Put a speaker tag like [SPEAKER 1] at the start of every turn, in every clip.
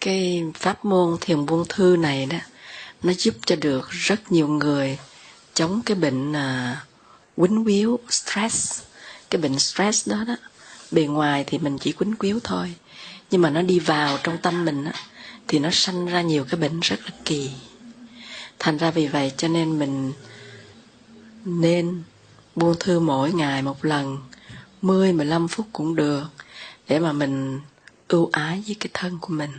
[SPEAKER 1] cái pháp môn thiền buông thư này đó nó giúp cho được rất nhiều người chống cái bệnh à, quýnh quýu stress. Cái bệnh stress đó đó bề ngoài thì mình chỉ quýnh quýu thôi nhưng mà nó đi vào trong tâm mình á, thì nó sanh ra nhiều cái bệnh rất là kỳ. Thành ra vì vậy cho nên mình nên buông thư mỗi ngày một lần 10 15 phút cũng được để mà mình ưu ái với cái thân của mình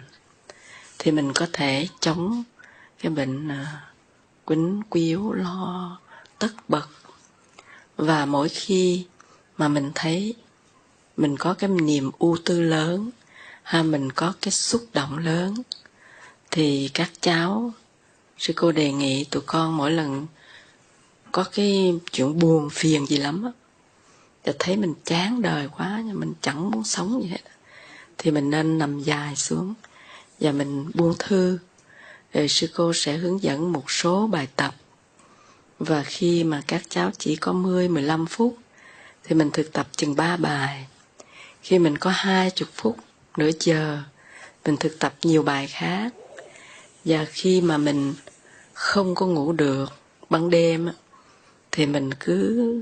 [SPEAKER 1] thì mình có thể chống cái bệnh uh, quýnh quýu lo tất bật. Và mỗi khi mà mình thấy mình có cái niềm ưu tư lớn hay mình có cái xúc động lớn thì các cháu sư cô đề nghị tụi con mỗi lần có cái chuyện buồn phiền gì lắm á và thấy mình chán đời quá nhưng mình chẳng muốn sống gì hết thì mình nên nằm dài xuống và mình buông thư rồi sư cô sẽ hướng dẫn một số bài tập và khi mà các cháu chỉ có 10 15 phút, thì mình thực tập chừng 3 bài. Khi mình có 20 phút nửa giờ, mình thực tập nhiều bài khác. Và khi mà mình không có ngủ được ban đêm thì mình cứ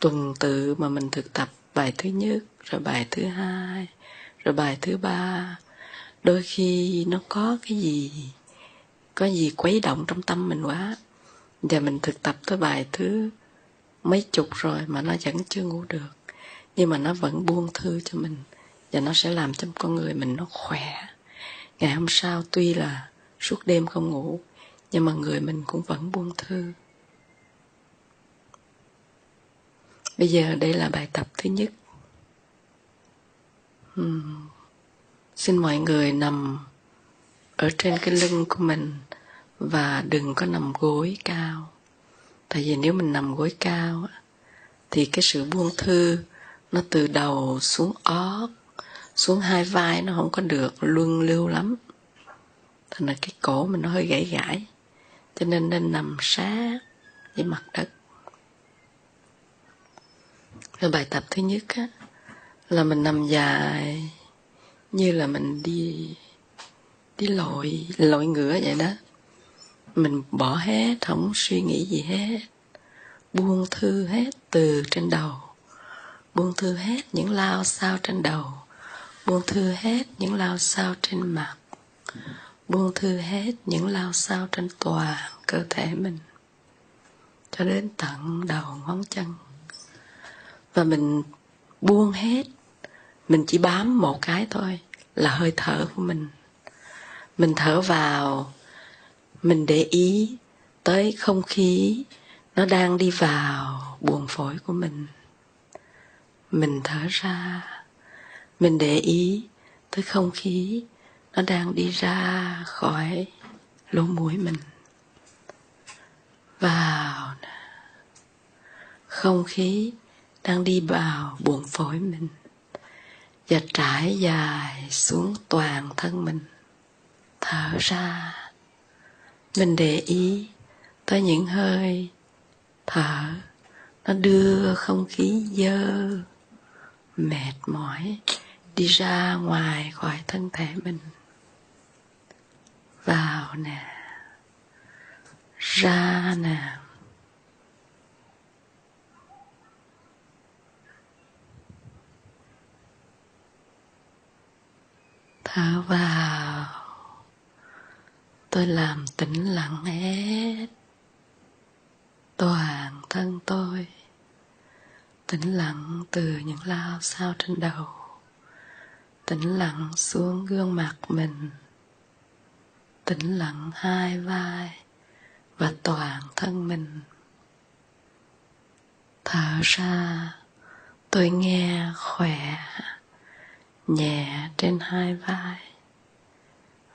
[SPEAKER 1] tuần tự mà mình thực tập bài thứ nhất, rồi bài thứ hai, rồi bài thứ ba đôi khi nó có cái gì, có gì quấy động trong tâm mình quá. Và mình thực tập tới bài thứ mấy chục rồi mà nó vẫn chưa ngủ được. Nhưng mà nó vẫn buông thư cho mình và nó sẽ làm cho con người mình nó khỏe. Ngày hôm sau tuy là suốt đêm không ngủ, nhưng mà người mình cũng vẫn buông thư. Bây giờ đây là bài tập thứ nhất. Uhm xin mọi người nằm ở trên cái lưng của mình và đừng có nằm gối cao. Tại vì nếu mình nằm gối cao thì cái sự buông thư nó từ đầu xuống ót xuống hai vai nó không có được luân lưu lắm. Thành là cái cổ mình nó hơi gãy gãy cho nên nên nằm sát với mặt đất. Rồi bài tập thứ nhất á, là mình nằm dài như là mình đi đi lội lội ngựa vậy đó. Mình bỏ hết, không suy nghĩ gì hết. Buông thư hết từ trên đầu. Buông thư hết những lao sao trên đầu. Buông thư hết những lao sao trên mặt. Buông thư hết những lao sao trên toàn cơ thể mình. Cho đến tận đầu ngón chân. Và mình buông hết mình chỉ bám một cái thôi, là hơi thở của mình. Mình thở vào, mình để ý tới không khí, nó đang đi vào buồng phổi của mình. Mình thở ra, mình để ý tới không khí, nó đang đi ra khỏi lỗ mũi mình. Vào không khí đang đi vào buồng phổi mình và trải dài xuống toàn thân mình. Thở ra, mình để ý tới những hơi thở nó đưa không khí dơ, mệt mỏi đi ra ngoài khỏi thân thể mình. Vào nè, ra nè. Thở vào. Tôi làm tĩnh lặng hết. Toàn thân tôi tĩnh lặng từ những lao sao trên đầu. Tĩnh lặng xuống gương mặt mình. Tĩnh lặng hai vai và toàn thân mình. Thở ra, tôi nghe khỏe nhẹ trên hai vai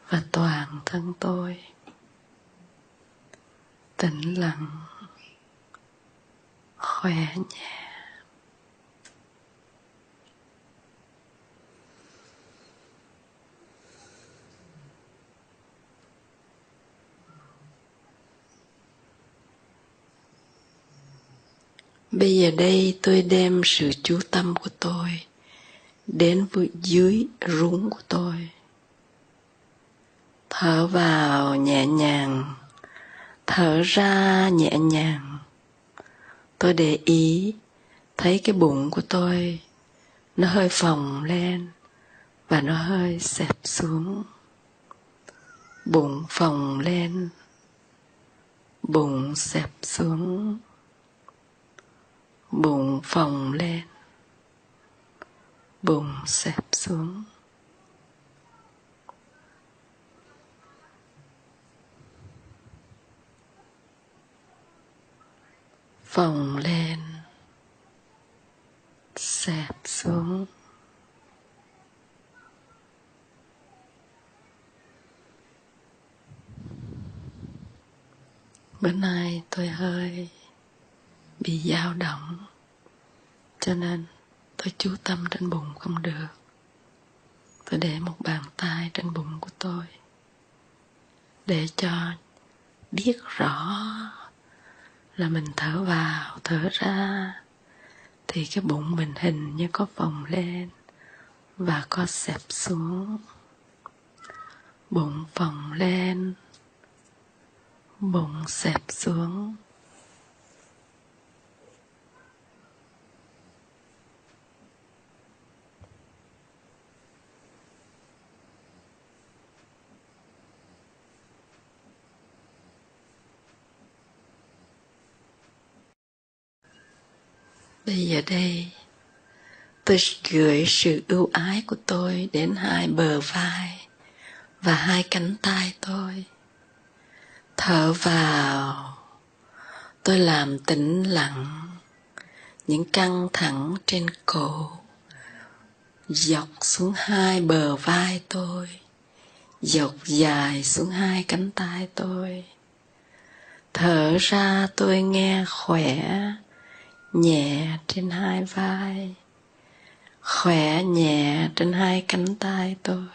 [SPEAKER 1] và toàn thân tôi. Tĩnh lặng, khỏe nhẹ. Bây giờ đây tôi đem sự chú tâm của tôi đến với dưới rúng của tôi. Thở vào nhẹ nhàng, thở ra nhẹ nhàng. Tôi để ý, thấy cái bụng của tôi, nó hơi phồng lên và nó hơi xẹp xuống. Bụng phồng lên, bụng xẹp xuống. Bụng phồng lên bụng xẹp xuống. Phồng lên, xẹp xuống. Bữa nay tôi hơi bị dao động, cho nên tôi chú tâm trên bụng không được. Tôi để một bàn tay trên bụng của tôi. Để cho biết rõ là mình thở vào, thở ra, thì cái bụng mình hình như có phồng lên và có xẹp xuống. Bụng phồng lên, bụng xẹp xuống. Bây giờ đây, tôi gửi sự ưu ái của tôi đến hai bờ vai và hai cánh tay tôi. Thở vào, tôi làm tĩnh lặng những căng thẳng trên cổ, dọc xuống hai bờ vai tôi, dọc dài xuống hai cánh tay tôi. Thở ra tôi nghe khỏe nhẹ trên hai vai, khỏe nhẹ trên hai cánh tay tôi.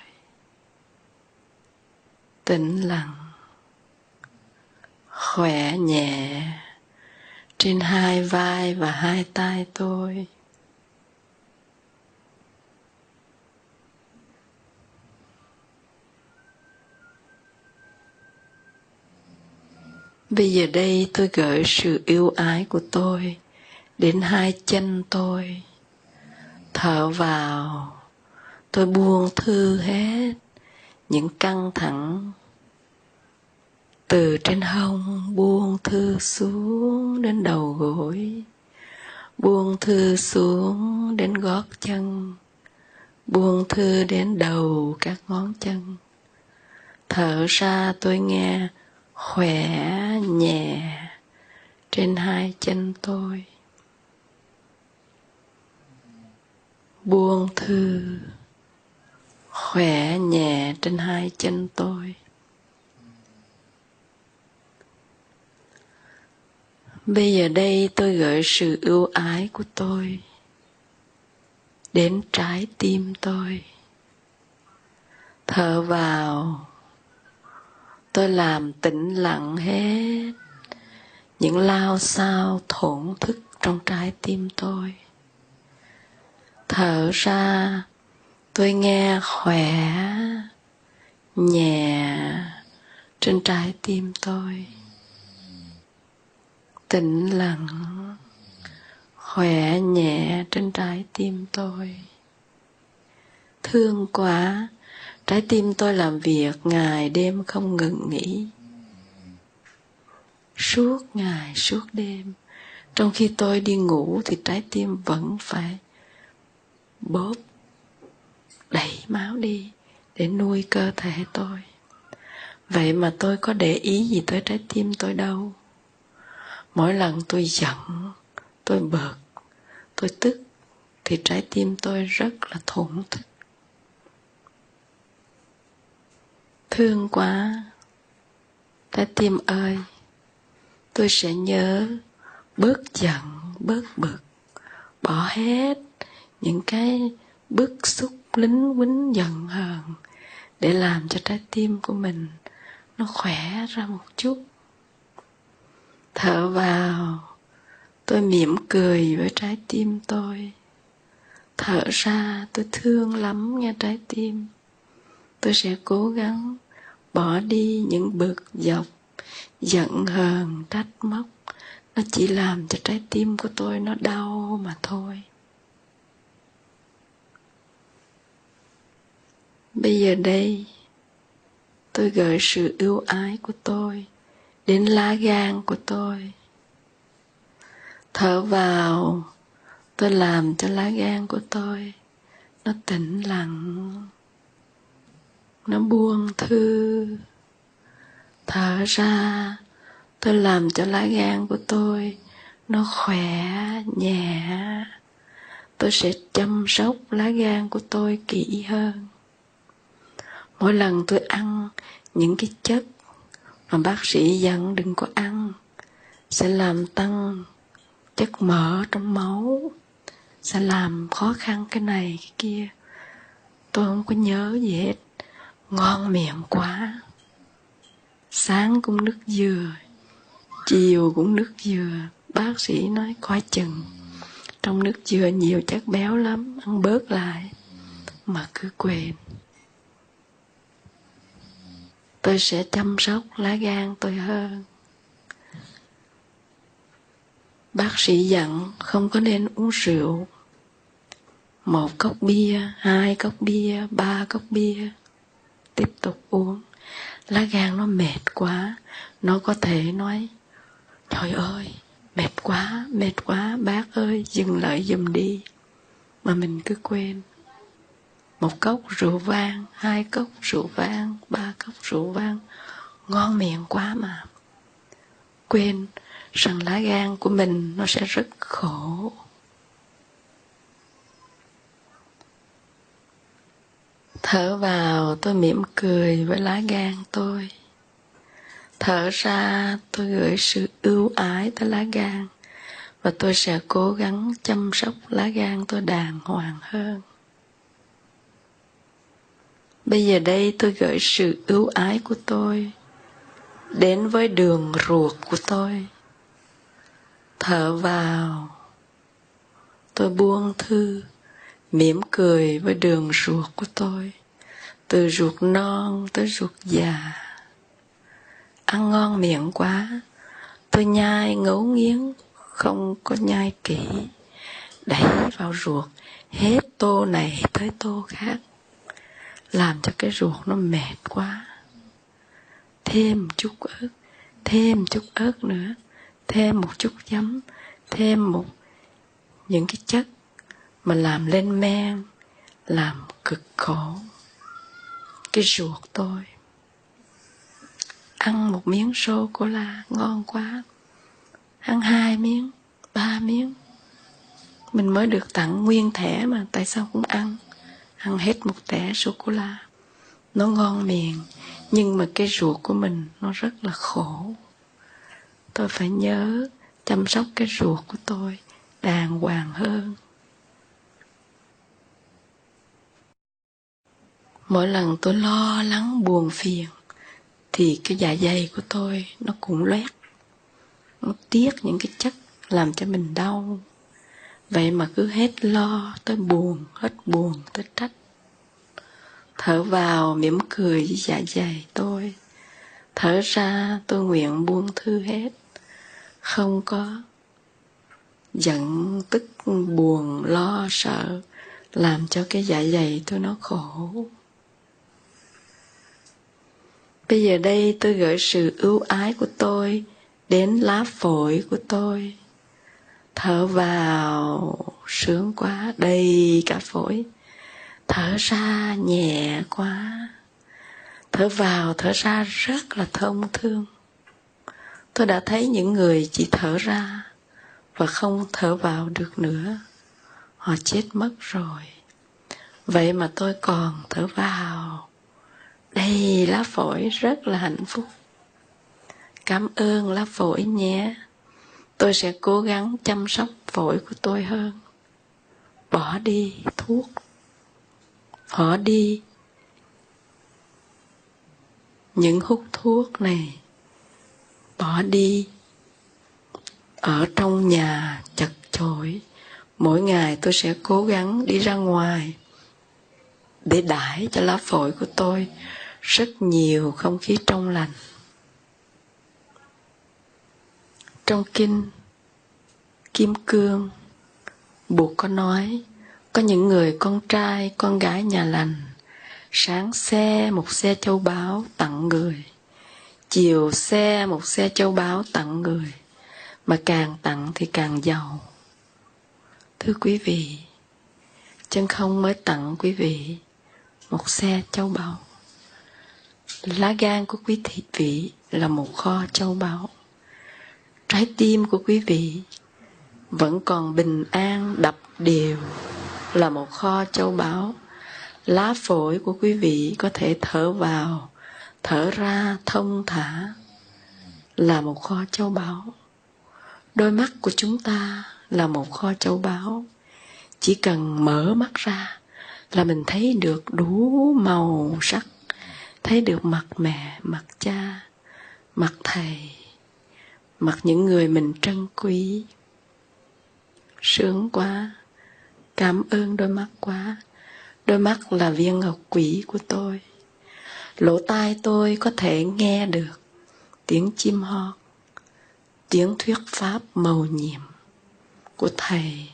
[SPEAKER 1] Tĩnh lặng, khỏe nhẹ trên hai vai và hai tay tôi. Bây giờ đây tôi gửi sự yêu ái của tôi đến hai chân tôi. Thở vào, tôi buông thư hết những căng thẳng. Từ trên hông buông thư xuống đến đầu gối, buông thư xuống đến gót chân, buông thư đến đầu các ngón chân. Thở ra tôi nghe khỏe nhẹ trên hai chân tôi. Buông thư. Khỏe nhẹ trên hai chân tôi. Bây giờ đây tôi gửi sự ưu ái của tôi đến trái tim tôi. Thở vào. Tôi làm tĩnh lặng hết những lao sao thổn thức trong trái tim tôi thở ra. Tôi nghe khỏe nhẹ trên trái tim tôi. Tĩnh lặng, khỏe nhẹ trên trái tim tôi. Thương quá, trái tim tôi làm việc, ngày đêm không ngừng nghỉ. Suốt ngày, suốt đêm, trong khi tôi đi ngủ thì trái tim vẫn phải bóp đẩy máu đi để nuôi cơ thể tôi. Vậy mà tôi có để ý gì tới trái tim tôi đâu. Mỗi lần tôi giận, tôi bực, tôi tức, thì trái tim tôi rất là thổn thức. Thương quá, trái tim ơi, tôi sẽ nhớ bớt giận, bớt bực, bỏ hết những cái bức xúc lính quýnh giận hờn để làm cho trái tim của mình nó khỏe ra một chút. Thở vào, tôi mỉm cười với trái tim tôi. Thở ra, tôi thương lắm nghe trái tim. Tôi sẽ cố gắng bỏ đi những bực dọc, giận hờn, trách móc. Nó chỉ làm cho trái tim của tôi nó đau mà thôi. Bây giờ đây, tôi gửi sự ưu ái của tôi đến lá gan của tôi. Thở vào, tôi làm cho lá gan của tôi nó tĩnh lặng, nó buông thư. Thở ra, tôi làm cho lá gan của tôi nó khỏe, nhẹ. Tôi sẽ chăm sóc lá gan của tôi kỹ hơn mỗi lần tôi ăn những cái chất mà bác sĩ dặn đừng có ăn sẽ làm tăng chất mỡ trong máu, sẽ làm khó khăn cái này, cái kia. Tôi không có nhớ gì hết. Ngon miệng quá. Sáng cũng nước dừa, chiều cũng nước dừa. Bác sĩ nói coi chừng. Trong nước dừa nhiều chất béo lắm, ăn bớt lại. Mà cứ quên tôi sẽ chăm sóc lá gan tôi hơn. Bác sĩ dặn không có nên uống rượu. Một cốc bia, hai cốc bia, ba cốc bia. Tiếp tục uống. Lá gan nó mệt quá. Nó có thể nói, trời ơi, mệt quá mệt quá, bác ơi, dừng lại giùm đi. Mà mình cứ quên một cốc rượu vang, hai cốc rượu vang, ba cốc rượu vang. Ngon miệng quá mà. Quên rằng lá gan của mình nó sẽ rất khổ. Thở vào, tôi mỉm cười với lá gan tôi. Thở ra, tôi gửi sự ưu ái tới lá gan. Và tôi sẽ cố gắng chăm sóc lá gan tôi đàng hoàng hơn bây giờ đây tôi gửi sự ưu ái của tôi đến với đường ruột của tôi. Thở vào. Tôi buông thư, mỉm cười với đường ruột của tôi. Từ ruột non tới ruột già. Ăn ngon miệng quá. Tôi nhai ngấu nghiến, không có nhai kỹ. Đẩy vào ruột. Hết tô này tới tô khác làm cho cái ruột nó mệt quá. Thêm chút ớt, thêm chút ớt nữa, thêm một chút giấm, thêm một những cái chất mà làm lên men, làm cực khổ. Cái ruột tôi. Ăn một miếng sô cô la ngon quá. Ăn hai miếng, ba miếng. Mình mới được tặng nguyên thẻ mà, tại sao cũng ăn? Ăn hết một tẻ sô cô la nó ngon miệng, nhưng mà cái ruột của mình nó rất là khổ. Tôi phải nhớ chăm sóc cái ruột của tôi đàng hoàng hơn. Mỗi lần tôi lo lắng buồn phiền, thì cái dạ dày của tôi nó cũng loét. Nó tiết những cái chất làm cho mình đau vậy mà cứ hết lo tới buồn, hết buồn tới trách. Thở vào mỉm cười với dạ dày tôi. Thở ra tôi nguyện buông thư hết. Không có. Giận tức, buồn, lo, sợ làm cho cái dạ dày tôi nó khổ. Bây giờ đây tôi gửi sự ưu ái của tôi đến lá phổi của tôi thở vào, sướng quá, đầy cả phổi. Thở ra nhẹ quá. Thở vào, thở ra rất là thông thương. Tôi đã thấy những người chỉ thở ra và không thở vào được nữa. Họ chết mất rồi. Vậy mà tôi còn thở vào. Đầy lá phổi, rất là hạnh phúc. Cảm ơn lá phổi nhé tôi sẽ cố gắng chăm sóc phổi của tôi hơn. Bỏ đi thuốc. Bỏ đi những hút thuốc này. Bỏ đi ở trong nhà chật chội. Mỗi ngày tôi sẽ cố gắng đi ra ngoài để đãi cho lá phổi của tôi. Rất nhiều không khí trong lành. Trong kinh, kim cương buộc có nói, có những người con trai, con gái nhà lành, sáng xe một xe châu báu tặng người, chiều xe một xe châu báu tặng người, mà càng tặng thì càng giàu. Thưa quý vị, chân không mới tặng quý vị một xe châu báu. Lá gan của quý thị vị là một kho châu báu trái tim của quý vị vẫn còn bình an đập đều là một kho châu báu. Lá phổi của quý vị có thể thở vào, thở ra thông thả là một kho châu báu. Đôi mắt của chúng ta là một kho châu báu. Chỉ cần mở mắt ra là mình thấy được đủ màu sắc, thấy được mặt mẹ, mặt cha, mặt thầy mặt những người mình trân quý. Sướng quá. Cảm ơn đôi mắt quá. Đôi mắt là viên ngọc quỷ của tôi. Lỗ tai tôi có thể nghe được tiếng chim hót, tiếng thuyết pháp màu nhiệm của thầy.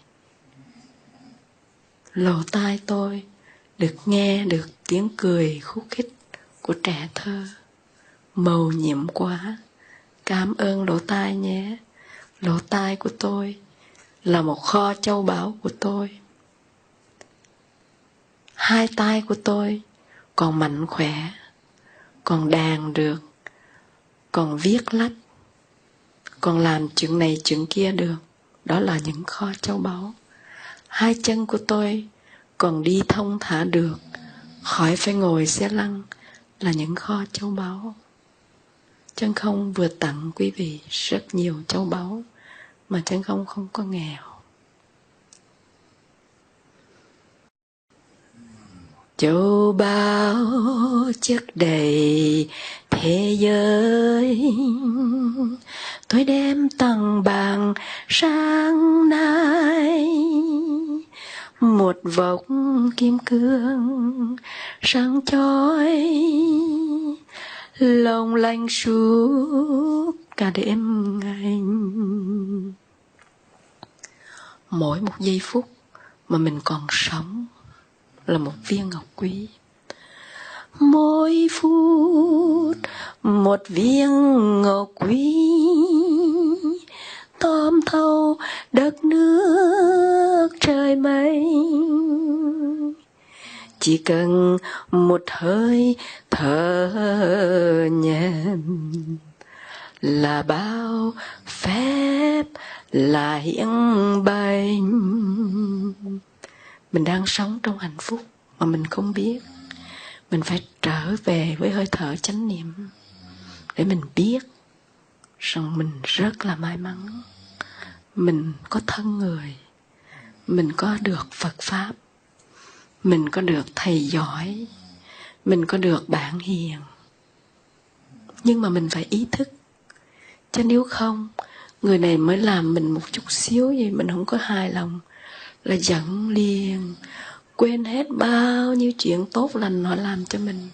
[SPEAKER 1] Lỗ tai tôi được nghe được tiếng cười khúc khích của trẻ thơ. Màu nhiệm quá cảm ơn lỗ tai nhé. Lỗ tai của tôi là một kho châu báu của tôi. Hai tay của tôi còn mạnh khỏe, còn đàn được, còn viết lách, còn làm chuyện này chuyện kia được. Đó là những kho châu báu. Hai chân của tôi còn đi thông thả được, khỏi phải ngồi xe lăn là những kho châu báu chân không vừa tặng quý vị rất nhiều châu báu mà chân không không có nghèo. Châu báu chất đầy thế giới, tôi đem tặng bằng sáng nay. Một vòng kim cương sáng chói lòng lanh suốt cả đêm ngày. Mỗi một giây phút mà mình còn sống là một viên ngọc quý. Mỗi phút một viên ngọc quý. Tóm thâu đất nước trời mây chỉ cần một hơi thở nhẹ là bao phép là hiện bày mình đang sống trong hạnh phúc mà mình không biết. Mình phải trở về với hơi thở chánh niệm để mình biết rằng mình rất là may mắn. Mình có thân người, mình có được phật pháp mình có được thầy giỏi, mình có được bạn hiền. Nhưng mà mình phải ý thức. Chứ nếu không, người này mới làm mình một chút xíu gì mình không có hài lòng. Là giận liền, quên hết bao nhiêu chuyện tốt lành họ làm cho mình.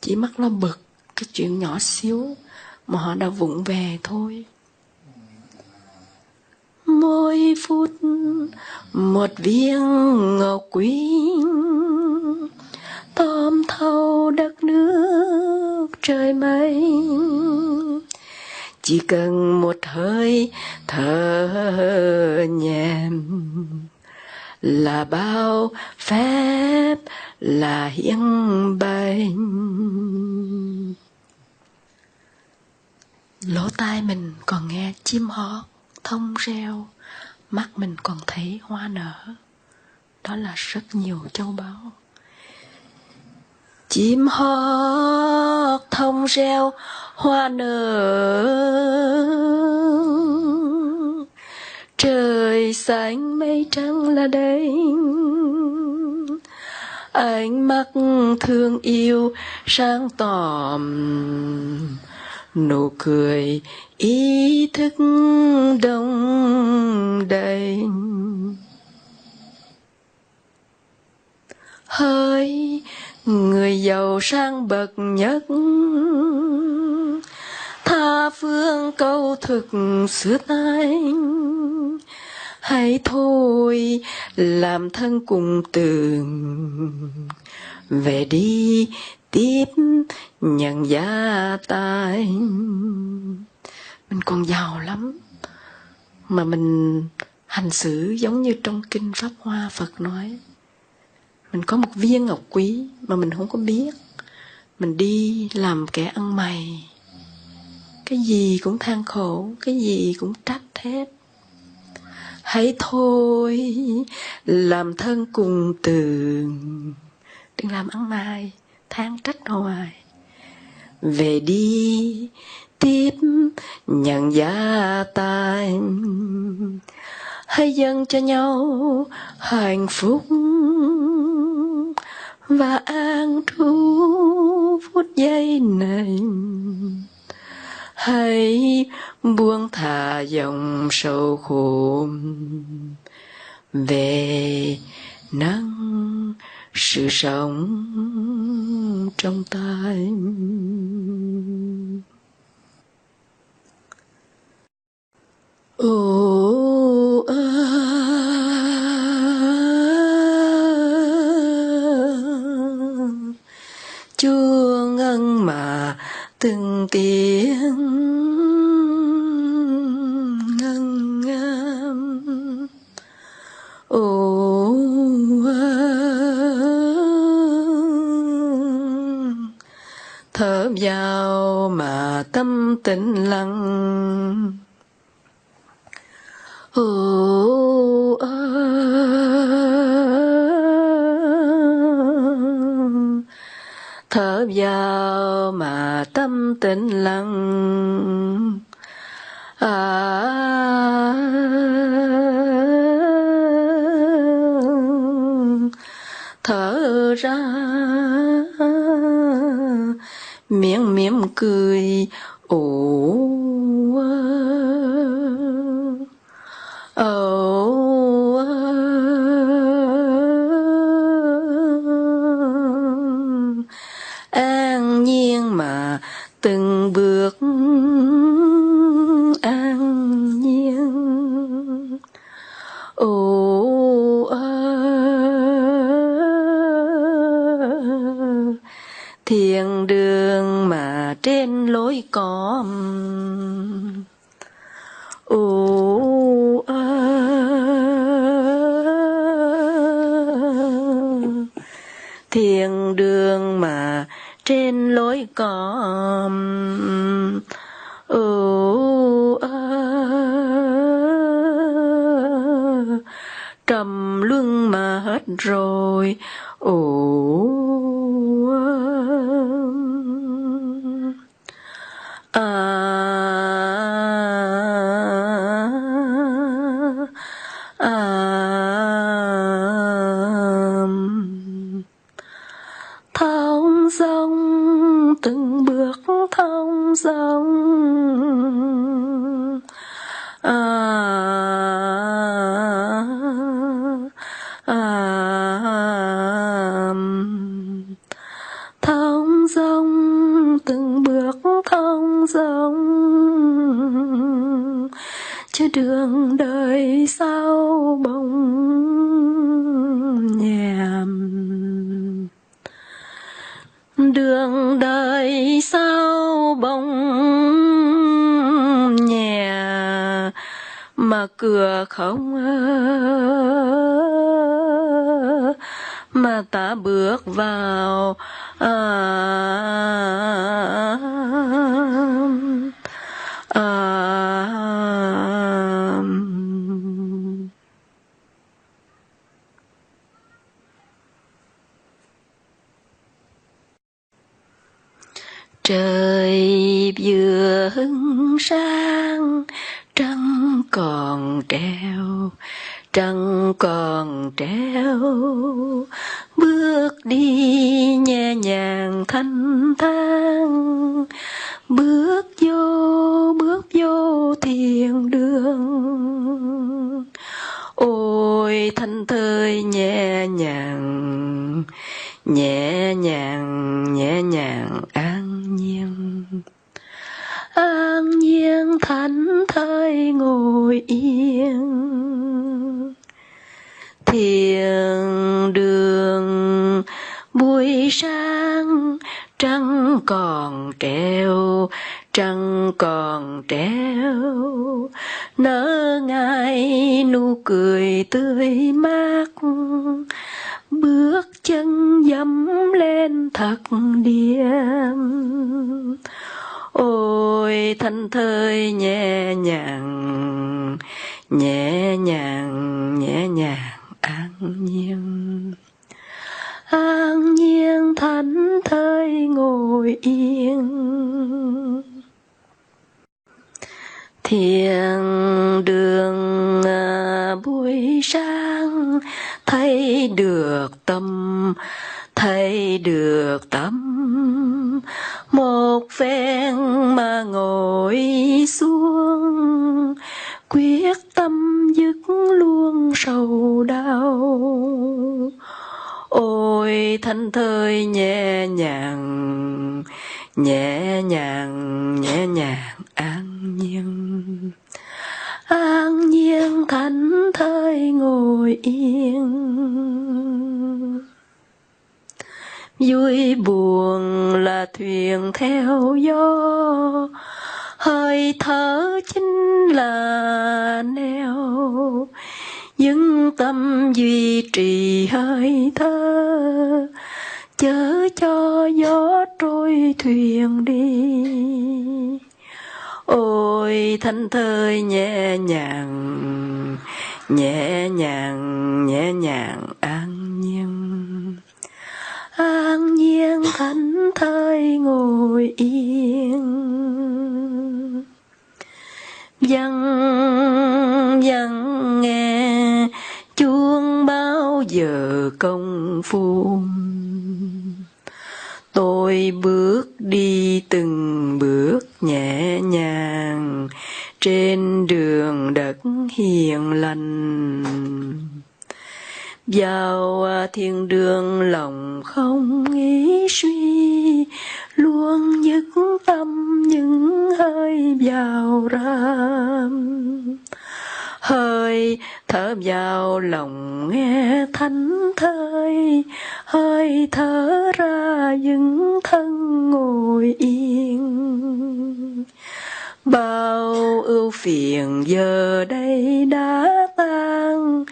[SPEAKER 1] Chỉ mắc lo bực cái chuyện nhỏ xíu mà họ đã vụng về thôi mỗi phút, một viên ngọc quý tóm thâu đất nước trời mây. Chỉ cần một hơi thở nhẹ là bao phép là hiến bệnh lỗ tai mình còn nghe chim hót thông reo mắt mình còn thấy hoa nở. Đó là rất nhiều châu báu. Chim hót thông reo, hoa nở. Trời xanh mây trắng là đây. Ánh mắt thương yêu sáng tỏ nụ cười ý thức đông đầy hơi người giàu sang bậc nhất. Tha phương câu thực xưa tay hãy thôi làm thân cùng tường. Về đi tiếp nhận gia tài mình còn giàu lắm. Mà mình hành xử giống như trong kinh pháp hoa phật nói. Mình có một viên ngọc quý mà mình không có biết. Mình đi làm kẻ ăn mày. Cái gì cũng than khổ, cái gì cũng trách hết. Hãy thôi làm thân cùng tường. Đừng làm ăn mày, than trách hoài. Về đi tiếp nhận gia tài. Hãy dâng cho nhau hạnh phúc và an trú phút giây này. Hãy buông thả dòng sâu khổ về nắng sự sống trong tay. Ô à, chúa ngân mà từng tiếng thiền đường mà trên lối có ồ thiền đường mà trên lối có ồ trầm luân mà hết rồi. Ồ mà cửa không mà ta bước vào à, à, trời vừa hứng sáng trăng còn treo, trăng còn treo. Bước đi nhẹ nhàng thanh thang, bước vô bước vô thiền đường. Ôi, thanh thơi nhẹ nhàng nhẹ nhàng nhẹ nhàng an nhiên. An nhiên thanh thơi ngồi yên. Thiền đường buổi sáng, trăng còn treo, trăng còn treo. Nở ngài nụ cười tươi mát, bước chân dẫm lên thật thuyền đi. Ôi thanh thơi nhẹ nhàng nhẹ nhàng nhẹ nhàng an nhiên. An nhiên thánh thơi ngồi yên. Dân dân nghe chuông bao giờ công phu tôi bước đi từng bước nhẹ nhàng trên đường đất hiền lành. Vào à, thiên đường lòng không nghĩ suy, luôn nhất tâm những hơi vào ra hơi thở vào lòng nghe thánh thơi. Hơi thở ra những thân ngồi yên. Bao ưu phiền giờ đây đã tan.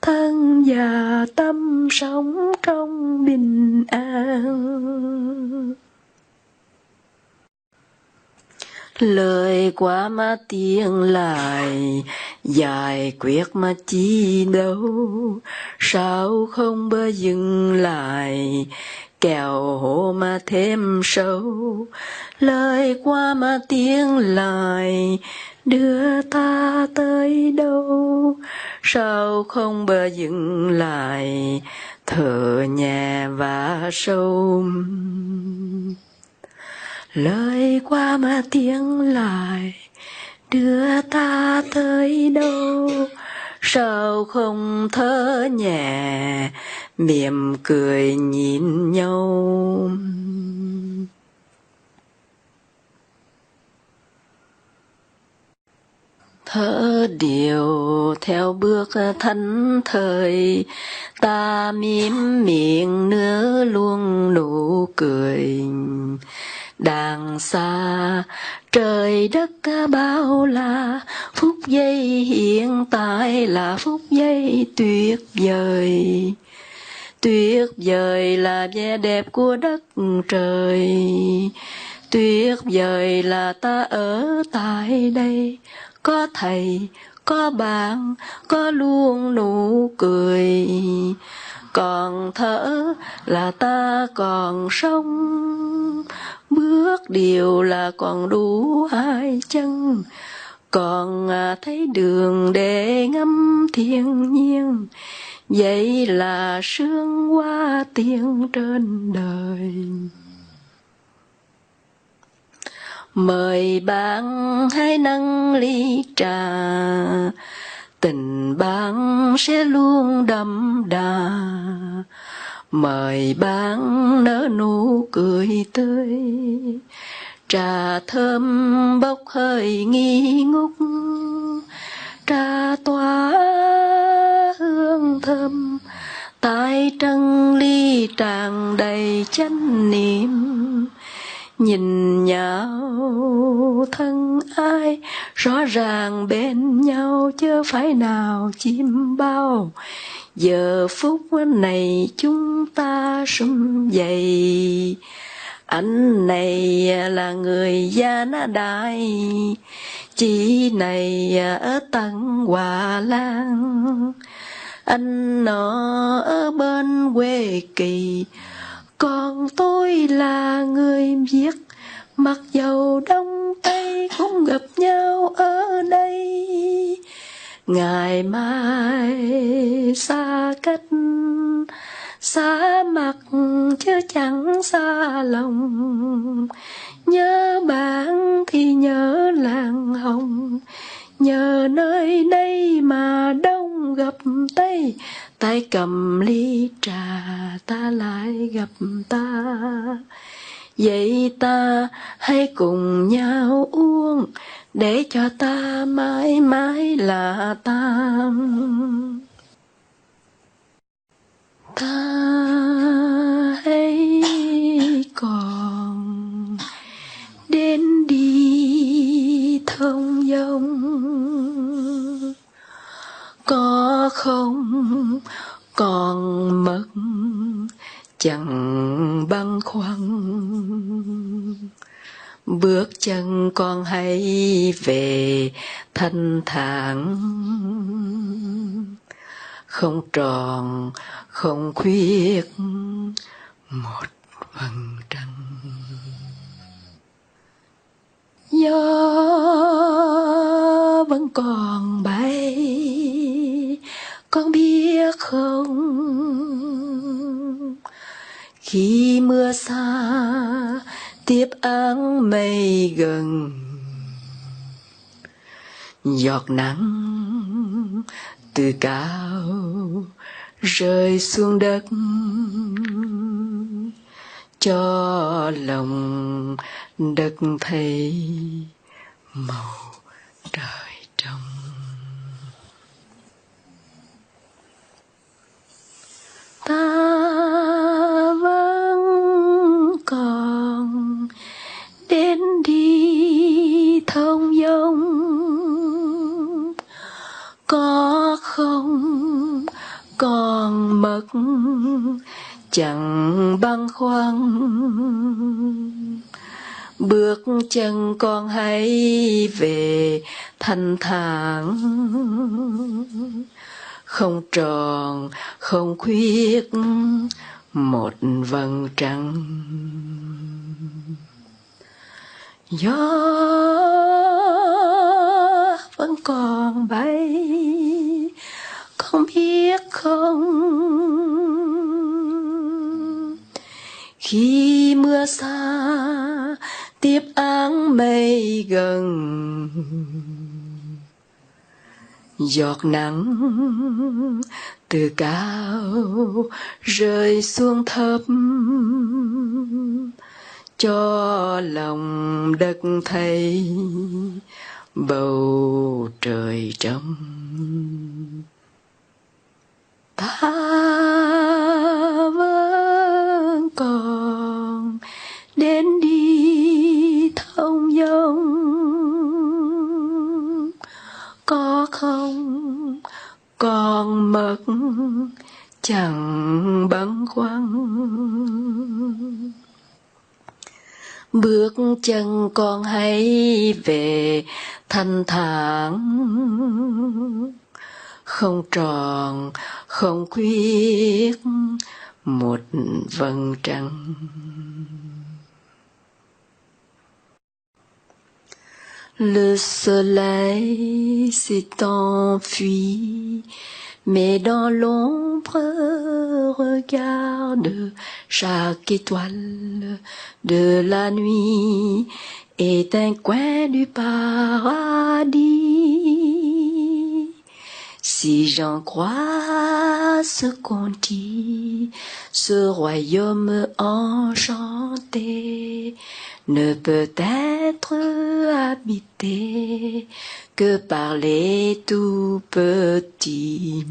[SPEAKER 1] Thân và tâm sống trong bình an. Lời quá mà tiếng lại, giải quyết mà chi đâu. Sao không bơ dừng lại kèo hồ mà thêm sâu. Lời qua mà tiếng lại, đưa ta tới đâu? Sao không bơ dừng lại, thở nhẹ và sâu lời qua mà tiếng lại, đưa ta tới đâu? Sao không thở nhẹ, mỉm cười nhìn nhau? Thở điều theo bước thánh thời, ta mím miệng nữa luôn nụ cười đàng xa, trời đất bao la, phút giây hiện tại là phút giây tuyệt vời. Tuyệt vời là vẻ đẹp của đất trời. Tuyệt vời là ta ở tại đây. Có thầy, có bạn, có luôn nụ cười còn thở là ta còn sống. Bước điều là còn đủ hai chân, còn à, thấy đường để ngắm thiên nhiên. Vậy là sương qua tiếng trên đời. Mời bạn hãy nâng ly trà tình bạn sẽ luôn đậm đà. Mời bạn nở nụ cười tươi. Trà thơm bốc hơi nghi ngút. Trà tỏa hương thơm. Tại trân ly tràn đầy chánh niệm nhìn nhau thân ai, rõ ràng bên nhau chưa phải nào chim bao. Giờ phút này chúng ta sum dậy. Anh này là người gia na đại chị này ở tận hòa lan. Anh nó ở bên quê kỳ còn tôi là người Việt, mặc dầu đông tây cũng gặp nhau ở đây. Ngày mai xa cách xa mặt chứ chẳng xa lòng. Nhớ bạn thì nhớ làng hồng nhờ nơi đây mà đông gặp tây tay cầm ly trà, ta lại gặp ta. Vậy ta hãy cùng nhau uống, để cho ta mãi mãi là ta ta hãy còn đến đi thông dòng có không? Còn mất chẳng băn khoăn. Bước chân con hãy về thanh thản. Không tròn, không khuyết, một vầng trăng. Gió vẫn còn bay con biết không? Khi mưa xa, tiếp áng mây gần. Giọt nắng từ cao rơi xuống đất. Cho lòng đất thấy màu trời trong ta vẫn còn đến đi thông dong có không còn mất chẳng băn khoăn. Bước chân con hãy về thanh thản không tròn, không khuyết, một vầng trăng. Gió vẫn còn bay, không biết không. Khi mưa xa, tiếp áng mây gần giọt nắng từ cao rơi xuống thấp, cho lòng đất thấy bầu trời trong ta vẫn còn đến đi thông dông không còn mất chẳng băn khoăn bước chân con hãy về thanh thản, không tròn, không khuyết, một vầng trăng. Le soleil s'est enfui, mais dans l'ombre regarde chaque étoile de la nuit est un coin du paradis. Si j'en crois ce qu'on dit, ce royaume enchanté ne peut être habité que par les tout petits.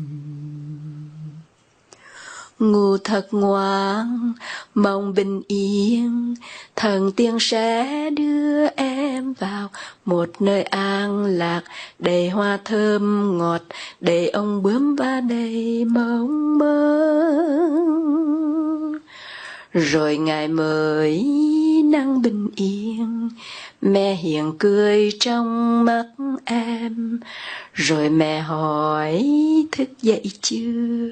[SPEAKER 1] Ngủ thật ngoan, mong bình yên, thần tiên sẽ đưa em vào một nơi an lạc, đầy hoa thơm ngọt, đầy ông bướm và đầy mộng mơ. Rồi ngày mới nắng bình yên, mẹ hiền cười trong mắt em, rồi mẹ hỏi thức dậy chưa?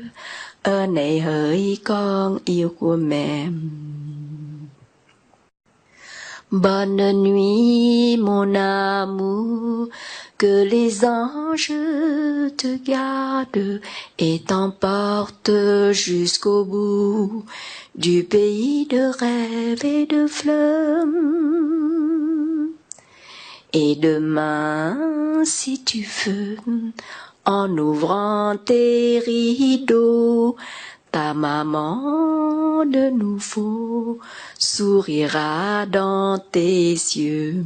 [SPEAKER 1] Bonne nuit mon amour, que les anges te gardent et t'emportent jusqu'au bout du pays de rêves et de fleurs. Et demain, si tu veux, en ouvrant tes rideaux, ta maman de nouveau sourira dans tes yeux.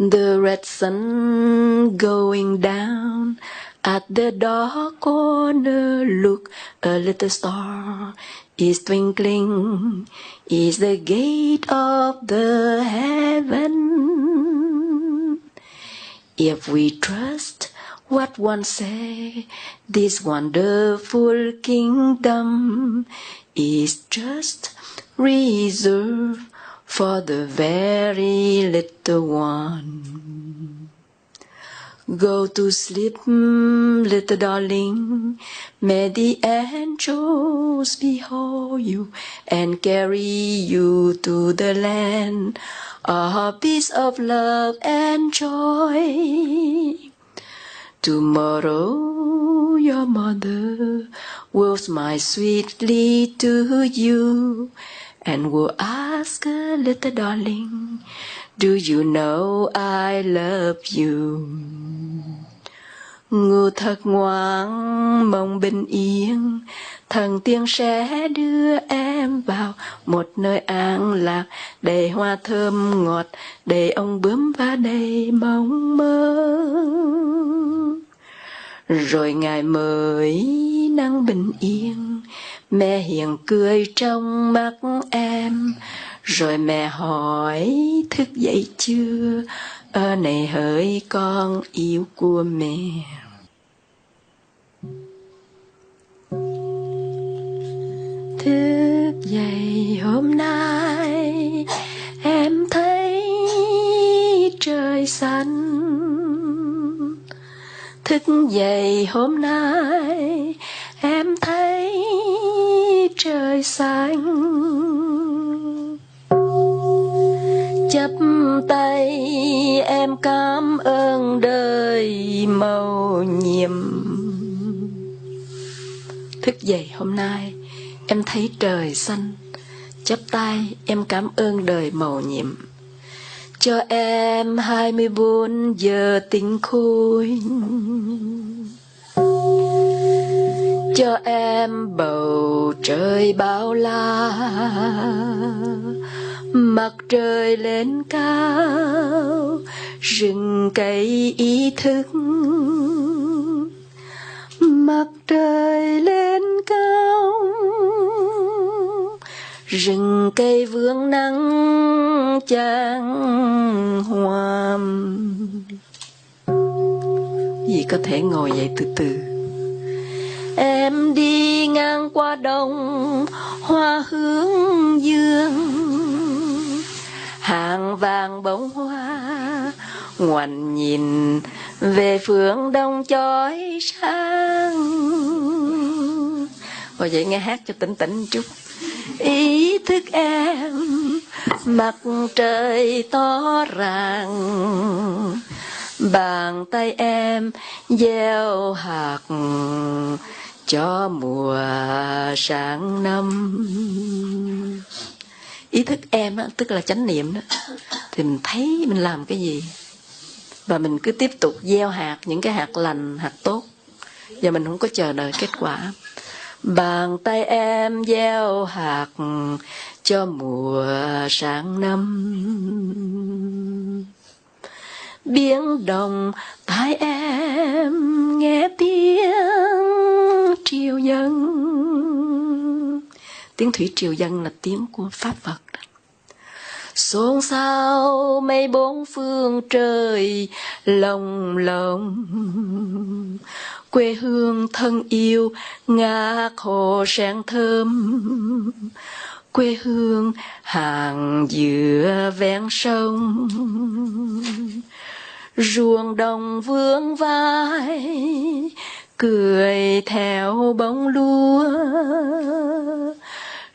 [SPEAKER 1] The red sun going down at the dark corner, look, a little star is twinkling, is the gate of the heaven. If we trust what one say, this wonderful kingdom is just reserved for the very little one. Go to sleep, mm, little darling. May the angels behold you and carry you to the land a piece of love and joy. Tomorrow your mother will smile sweetly to you and will ask little darling, do you know I love you? Ngủ thật ngoan, mong bình yên. Thần tiên sẽ đưa em vào một nơi an lạc. Để hoa thơm ngọt, để ông bướm và đầy mong mơ. Rồi ngày mới nắng bình yên, mẹ hiền cười trong mắt em rồi mẹ hỏi, thức dậy chưa? Ơ này hỡi con yêu của mẹ. Thức dậy hôm nay, em thấy trời xanh. Thức dậy hôm nay, em thấy trời xanh chấp tay, em cảm ơn đời màu nhiệm. Thức dậy hôm nay, em thấy trời xanh. Chắp tay, em cảm ơn đời màu nhiệm. Cho em hai mươi bốn giờ tình khôi. Cho em bầu trời bao la mặt trời lên cao, rừng cây ý thức. Mặt trời lên cao, rừng cây vương nắng trang hoàm. Gì có thể ngồi dậy từ từ? Em đi ngang qua đồng hoa hướng dương hàng vàng bông hoa ngoảnh nhìn về phương đông chói sáng. Hồi vậy nghe hát cho tỉnh tỉnh chút. Ý thức em mặt trời to ràng, bàn tay em gieo hạt cho mùa sáng năm ý thức em á, tức là chánh niệm đó, thì mình thấy mình làm cái gì? Và mình cứ tiếp tục gieo hạt, những cái hạt lành, hạt tốt. Và mình không có chờ đợi kết quả. Bàn tay em gieo hạt cho mùa sáng năm biển đồng tai em nghe tiếng thủy triều dân là tiếng của pháp phật. Xôn xao mây bốn phương trời, lồng lộng. Quê hương thân yêu ngát hồ sen thơm. Quê hương hàng dừa ven sông. Ruộng đồng vương vai, cười theo bóng lúa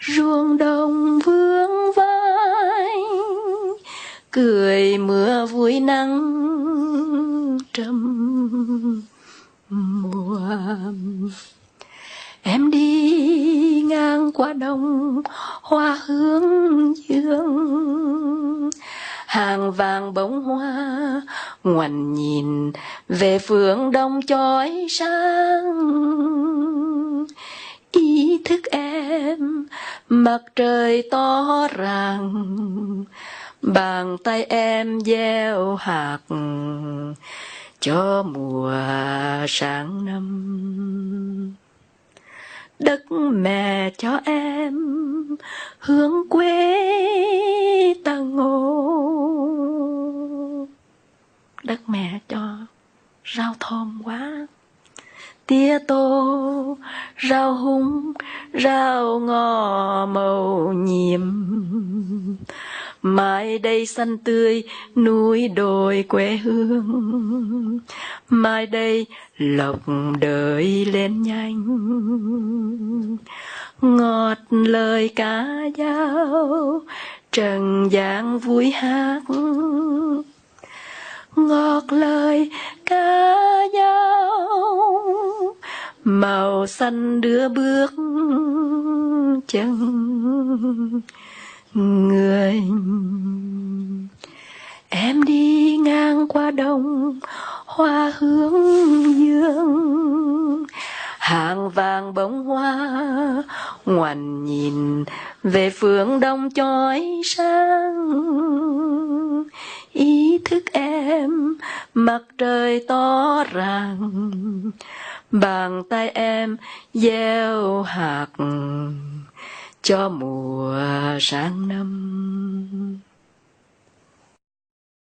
[SPEAKER 1] ruộng đồng vương vai cười mưa vui nắng trầm mùa em đi ngang qua đồng hoa hướng dương, hàng vàng bông hoa ngoằn nhìn về phương đông chói sáng ý thức em. Mặt trời to rằng, bàn tay em gieo hạt cho mùa sáng năm. Đất mẹ cho em hướng quê ta ngô đất mẹ cho rau thơm quá tía tô, rau húng, rau ngò màu nhiệm. Mai đây xanh tươi, núi đồi quê hương. Mai đây lộc đời lên nhanh. Ngọt lời ca dao, trần gian vui hát ngọt lời ca dao. Màu xanh đưa bước chân người. Em đi ngang qua đồng hoa hướng dương. Hàng vàng bông hoa ngoằn nhìn về phương đông chói sáng ý thức em, mặt trời to rằng bàn tay em gieo hạt cho mùa sáng năm.